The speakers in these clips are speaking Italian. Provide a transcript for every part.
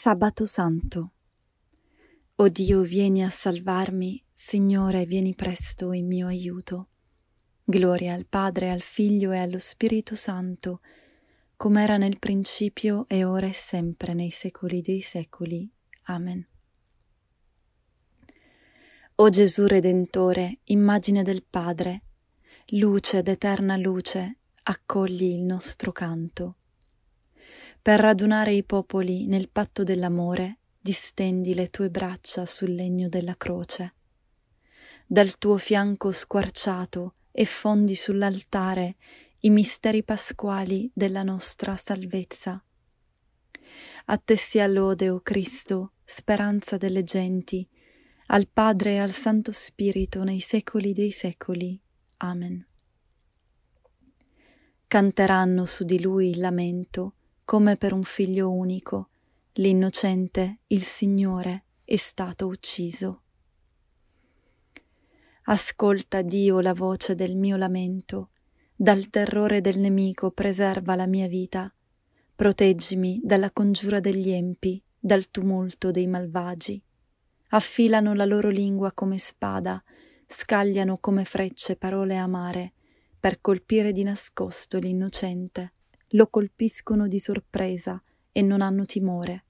Sabato Santo. O Dio, vieni a salvarmi, Signore, vieni presto in mio aiuto. Gloria al Padre, al Figlio e allo Spirito Santo, come era nel principio e ora e sempre nei secoli dei secoli. Amen. O Gesù Redentore, immagine del Padre, luce d'eterna luce, accogli il nostro canto. Per radunare i popoli nel patto dell'amore, distendi le tue braccia sul legno della croce. Dal tuo fianco squarciato e fondi sull'altare i misteri pasquali della nostra salvezza. A te sia lode, o oh Cristo, speranza delle genti, al Padre e al Santo Spirito nei secoli dei secoli. Amen. Canteranno su di lui il lamento, come per un figlio unico, l'innocente, il Signore, è stato ucciso. Ascolta, Dio, la voce del mio lamento, dal terrore del nemico preserva la mia vita, proteggimi dalla congiura degli empi, dal tumulto dei malvagi. Affilano la loro lingua come spada, scagliano come frecce parole amare, per colpire di nascosto l'innocente lo colpiscono di sorpresa e non hanno timore.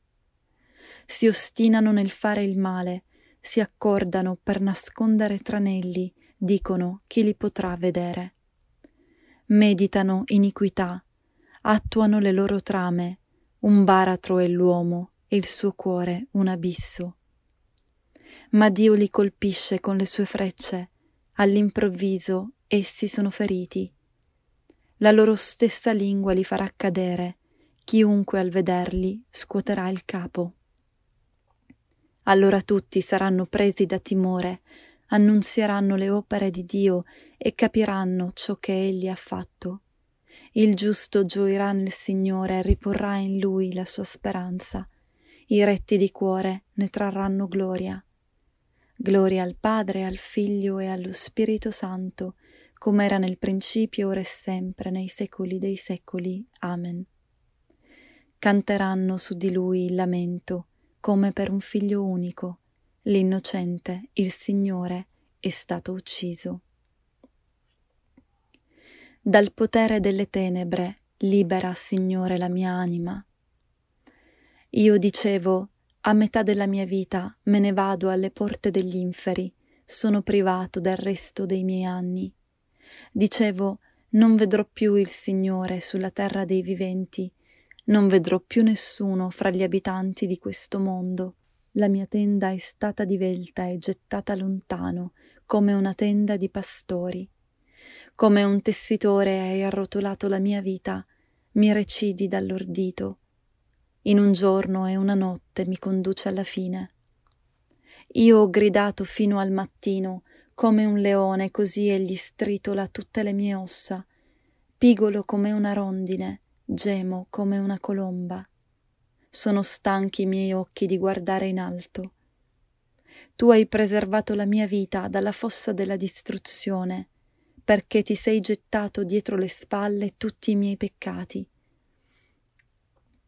Si ostinano nel fare il male, si accordano per nascondere tranelli, dicono chi li potrà vedere. Meditano iniquità, attuano le loro trame, un baratro è l'uomo e il suo cuore un abisso. Ma Dio li colpisce con le sue frecce, all'improvviso essi sono feriti la loro stessa lingua li farà cadere, chiunque al vederli scuoterà il capo. Allora tutti saranno presi da timore, annunzieranno le opere di Dio e capiranno ciò che Egli ha fatto. Il giusto gioirà nel Signore e riporrà in Lui la sua speranza. I retti di cuore ne trarranno gloria. Gloria al Padre, al Figlio e allo Spirito Santo, come era nel principio, ora e sempre, nei secoli dei secoli. Amen. Canteranno su di lui il lamento, come per un figlio unico. L'innocente, il Signore, è stato ucciso. Dal potere delle tenebre, libera, Signore, la mia anima. Io dicevo, a metà della mia vita me ne vado alle porte degli inferi, sono privato del resto dei miei anni. Dicevo, non vedrò più il Signore sulla terra dei viventi, non vedrò più nessuno fra gli abitanti di questo mondo. La mia tenda è stata divelta e gettata lontano, come una tenda di pastori. Come un tessitore hai arrotolato la mia vita, mi recidi dall'ordito. In un giorno e una notte mi conduce alla fine. Io ho gridato fino al mattino, come un leone, così egli stritola tutte le mie ossa. Pigolo come una rondine, gemo come una colomba. Sono stanchi i miei occhi di guardare in alto. Tu hai preservato la mia vita dalla fossa della distruzione, perché ti sei gettato dietro le spalle tutti i miei peccati.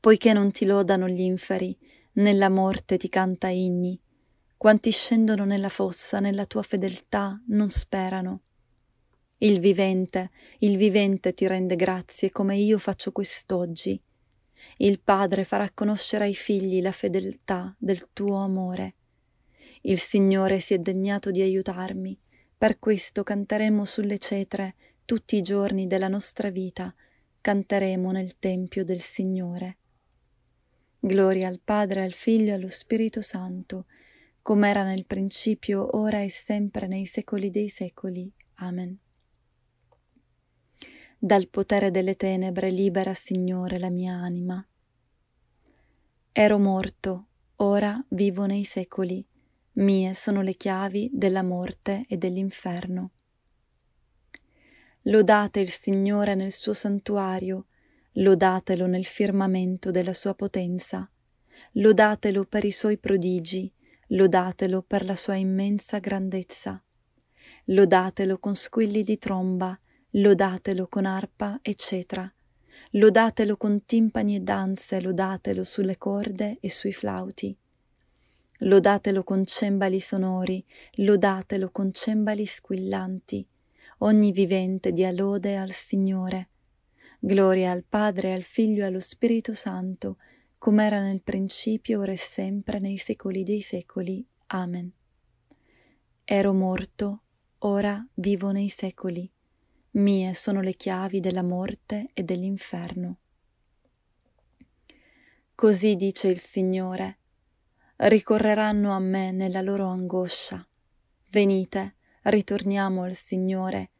Poiché non ti lodano gli inferi, nella morte ti canta inni, quanti scendono nella fossa, nella tua fedeltà, non sperano. Il vivente, il vivente ti rende grazie come io faccio quest'oggi. Il Padre farà conoscere ai figli la fedeltà del tuo amore. Il Signore si è degnato di aiutarmi, per questo canteremo sulle cetre tutti i giorni della nostra vita, canteremo nel Tempio del Signore. Gloria al Padre, al Figlio e allo Spirito Santo, come era nel principio, ora e sempre nei secoli dei secoli. Amen. Dal potere delle tenebre libera, Signore, la mia anima. Ero morto, ora vivo nei secoli, mie sono le chiavi della morte e dell'inferno. Lodate il Signore nel suo santuario, lodatelo nel firmamento della sua potenza, lodatelo per i suoi prodigi, lodatelo per la sua immensa grandezza. Lodatelo con squilli di tromba, lodatelo con arpa e cetra, Lodatelo con timpani e danze, lodatelo sulle corde e sui flauti. Lodatelo con cembali sonori, lodatelo con cembali squillanti. Ogni vivente dia lode al Signore. Gloria al Padre, al Figlio e allo Spirito Santo, come era nel principio, ora e sempre, nei secoli dei secoli. Amen. Ero morto, ora vivo nei secoli. Mie sono le chiavi della morte e dell'inferno. Così dice il Signore, ricorreranno a me nella loro angoscia. Venite, ritorniamo al Signore,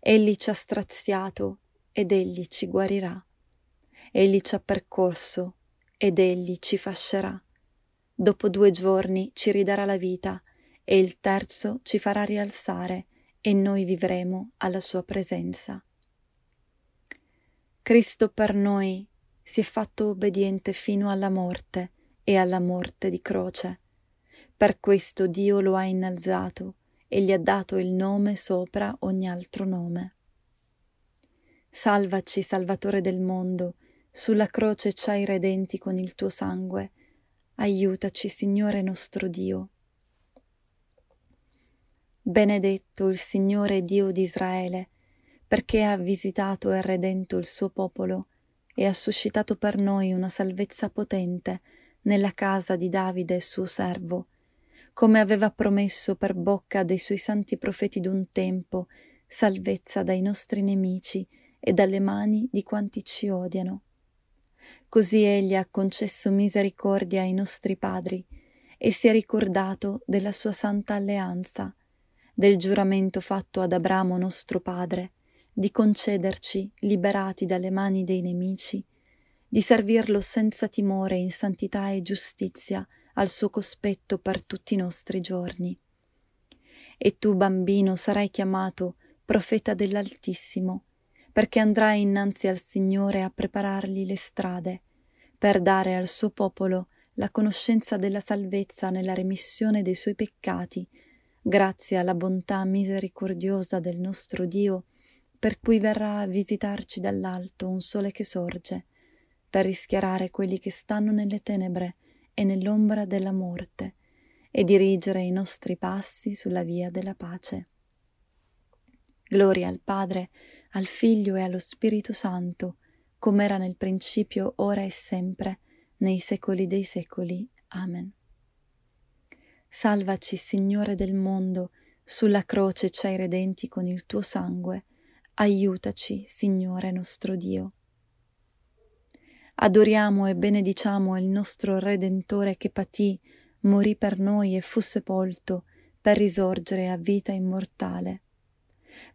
Egli ci ha straziato ed Egli ci guarirà. Egli ci ha percorso ed Egli ci fascerà. Dopo due giorni ci ridarà la vita e il terzo ci farà rialzare e noi vivremo alla sua presenza. Cristo per noi si è fatto obbediente fino alla morte e alla morte di croce. Per questo Dio lo ha innalzato e gli ha dato il nome sopra ogni altro nome. Salvaci, Salvatore del mondo, sulla croce ci hai redenti con il tuo sangue. Aiutaci, Signore nostro Dio. Benedetto il Signore Dio di Israele, perché ha visitato e redento il suo popolo e ha suscitato per noi una salvezza potente nella casa di Davide suo servo, come aveva promesso per bocca dei suoi santi profeti d'un tempo, salvezza dai nostri nemici e dalle mani di quanti ci odiano. Così egli ha concesso misericordia ai nostri padri e si è ricordato della sua santa alleanza, del giuramento fatto ad Abramo nostro padre, di concederci, liberati dalle mani dei nemici, di servirlo senza timore in santità e giustizia al suo cospetto per tutti i nostri giorni. E tu, bambino, sarai chiamato profeta dell'Altissimo, perché andrai innanzi al Signore a preparargli le strade, per dare al suo popolo la conoscenza della salvezza nella remissione dei suoi peccati grazie alla bontà misericordiosa del nostro Dio, per cui verrà a visitarci dall'alto un sole che sorge, per rischiarare quelli che stanno nelle tenebre e nell'ombra della morte, e dirigere i nostri passi sulla via della pace. Gloria al Padre, al Figlio e allo Spirito Santo, come era nel principio, ora e sempre, nei secoli dei secoli. Amen. Salvaci, Signore del mondo, sulla croce ci hai redenti con il tuo sangue. Aiutaci, Signore nostro Dio. Adoriamo e benediciamo il nostro Redentore che patì, morì per noi e fu sepolto per risorgere a vita immortale.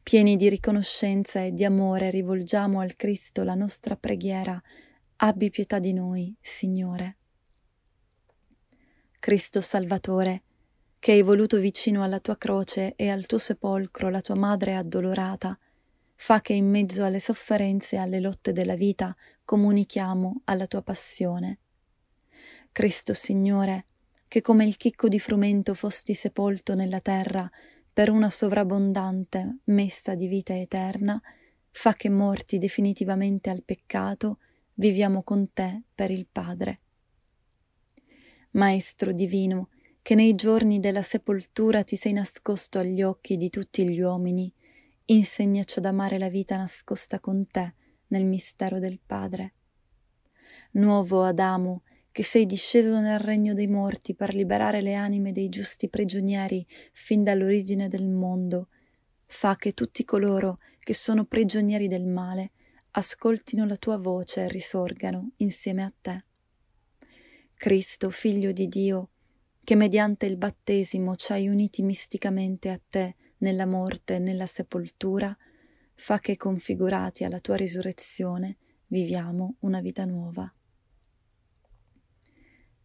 Pieni di riconoscenza e di amore rivolgiamo al Cristo la nostra preghiera. Abbi pietà di noi, Signore. Cristo Salvatore, che hai voluto vicino alla tua croce e al tuo sepolcro la tua madre addolorata, fa che in mezzo alle sofferenze e alle lotte della vita comunichiamo alla tua passione. Cristo Signore, che come il chicco di frumento fosti sepolto nella terra per una sovrabbondante messa di vita eterna, fa che morti definitivamente al peccato, viviamo con te per il Padre. Maestro divino, che nei giorni della sepoltura ti sei nascosto agli occhi di tutti gli uomini, insegnaci ad amare la vita nascosta con te nel mistero del Padre. Nuovo Adamo, che sei disceso nel regno dei morti per liberare le anime dei giusti prigionieri fin dall'origine del mondo, fa che tutti coloro che sono prigionieri del male ascoltino la tua voce e risorgano insieme a te. Cristo, figlio di Dio, che mediante il battesimo ci hai uniti misticamente a te nella morte e nella sepoltura, fa che configurati alla tua risurrezione viviamo una vita nuova.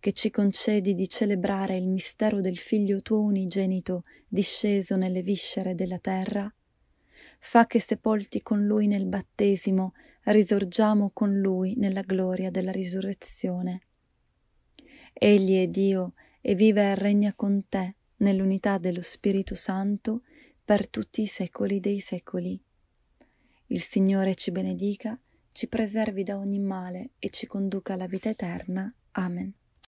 che ci concedi di celebrare il mistero del Figlio tuo unigenito disceso nelle viscere della terra, fa che sepolti con Lui nel battesimo risorgiamo con Lui nella gloria della risurrezione. Egli è Dio e vive e regna con te nell'unità dello Spirito Santo per tutti i secoli dei secoli. Il Signore ci benedica, ci preservi da ogni male e ci conduca alla vita eterna. Amen.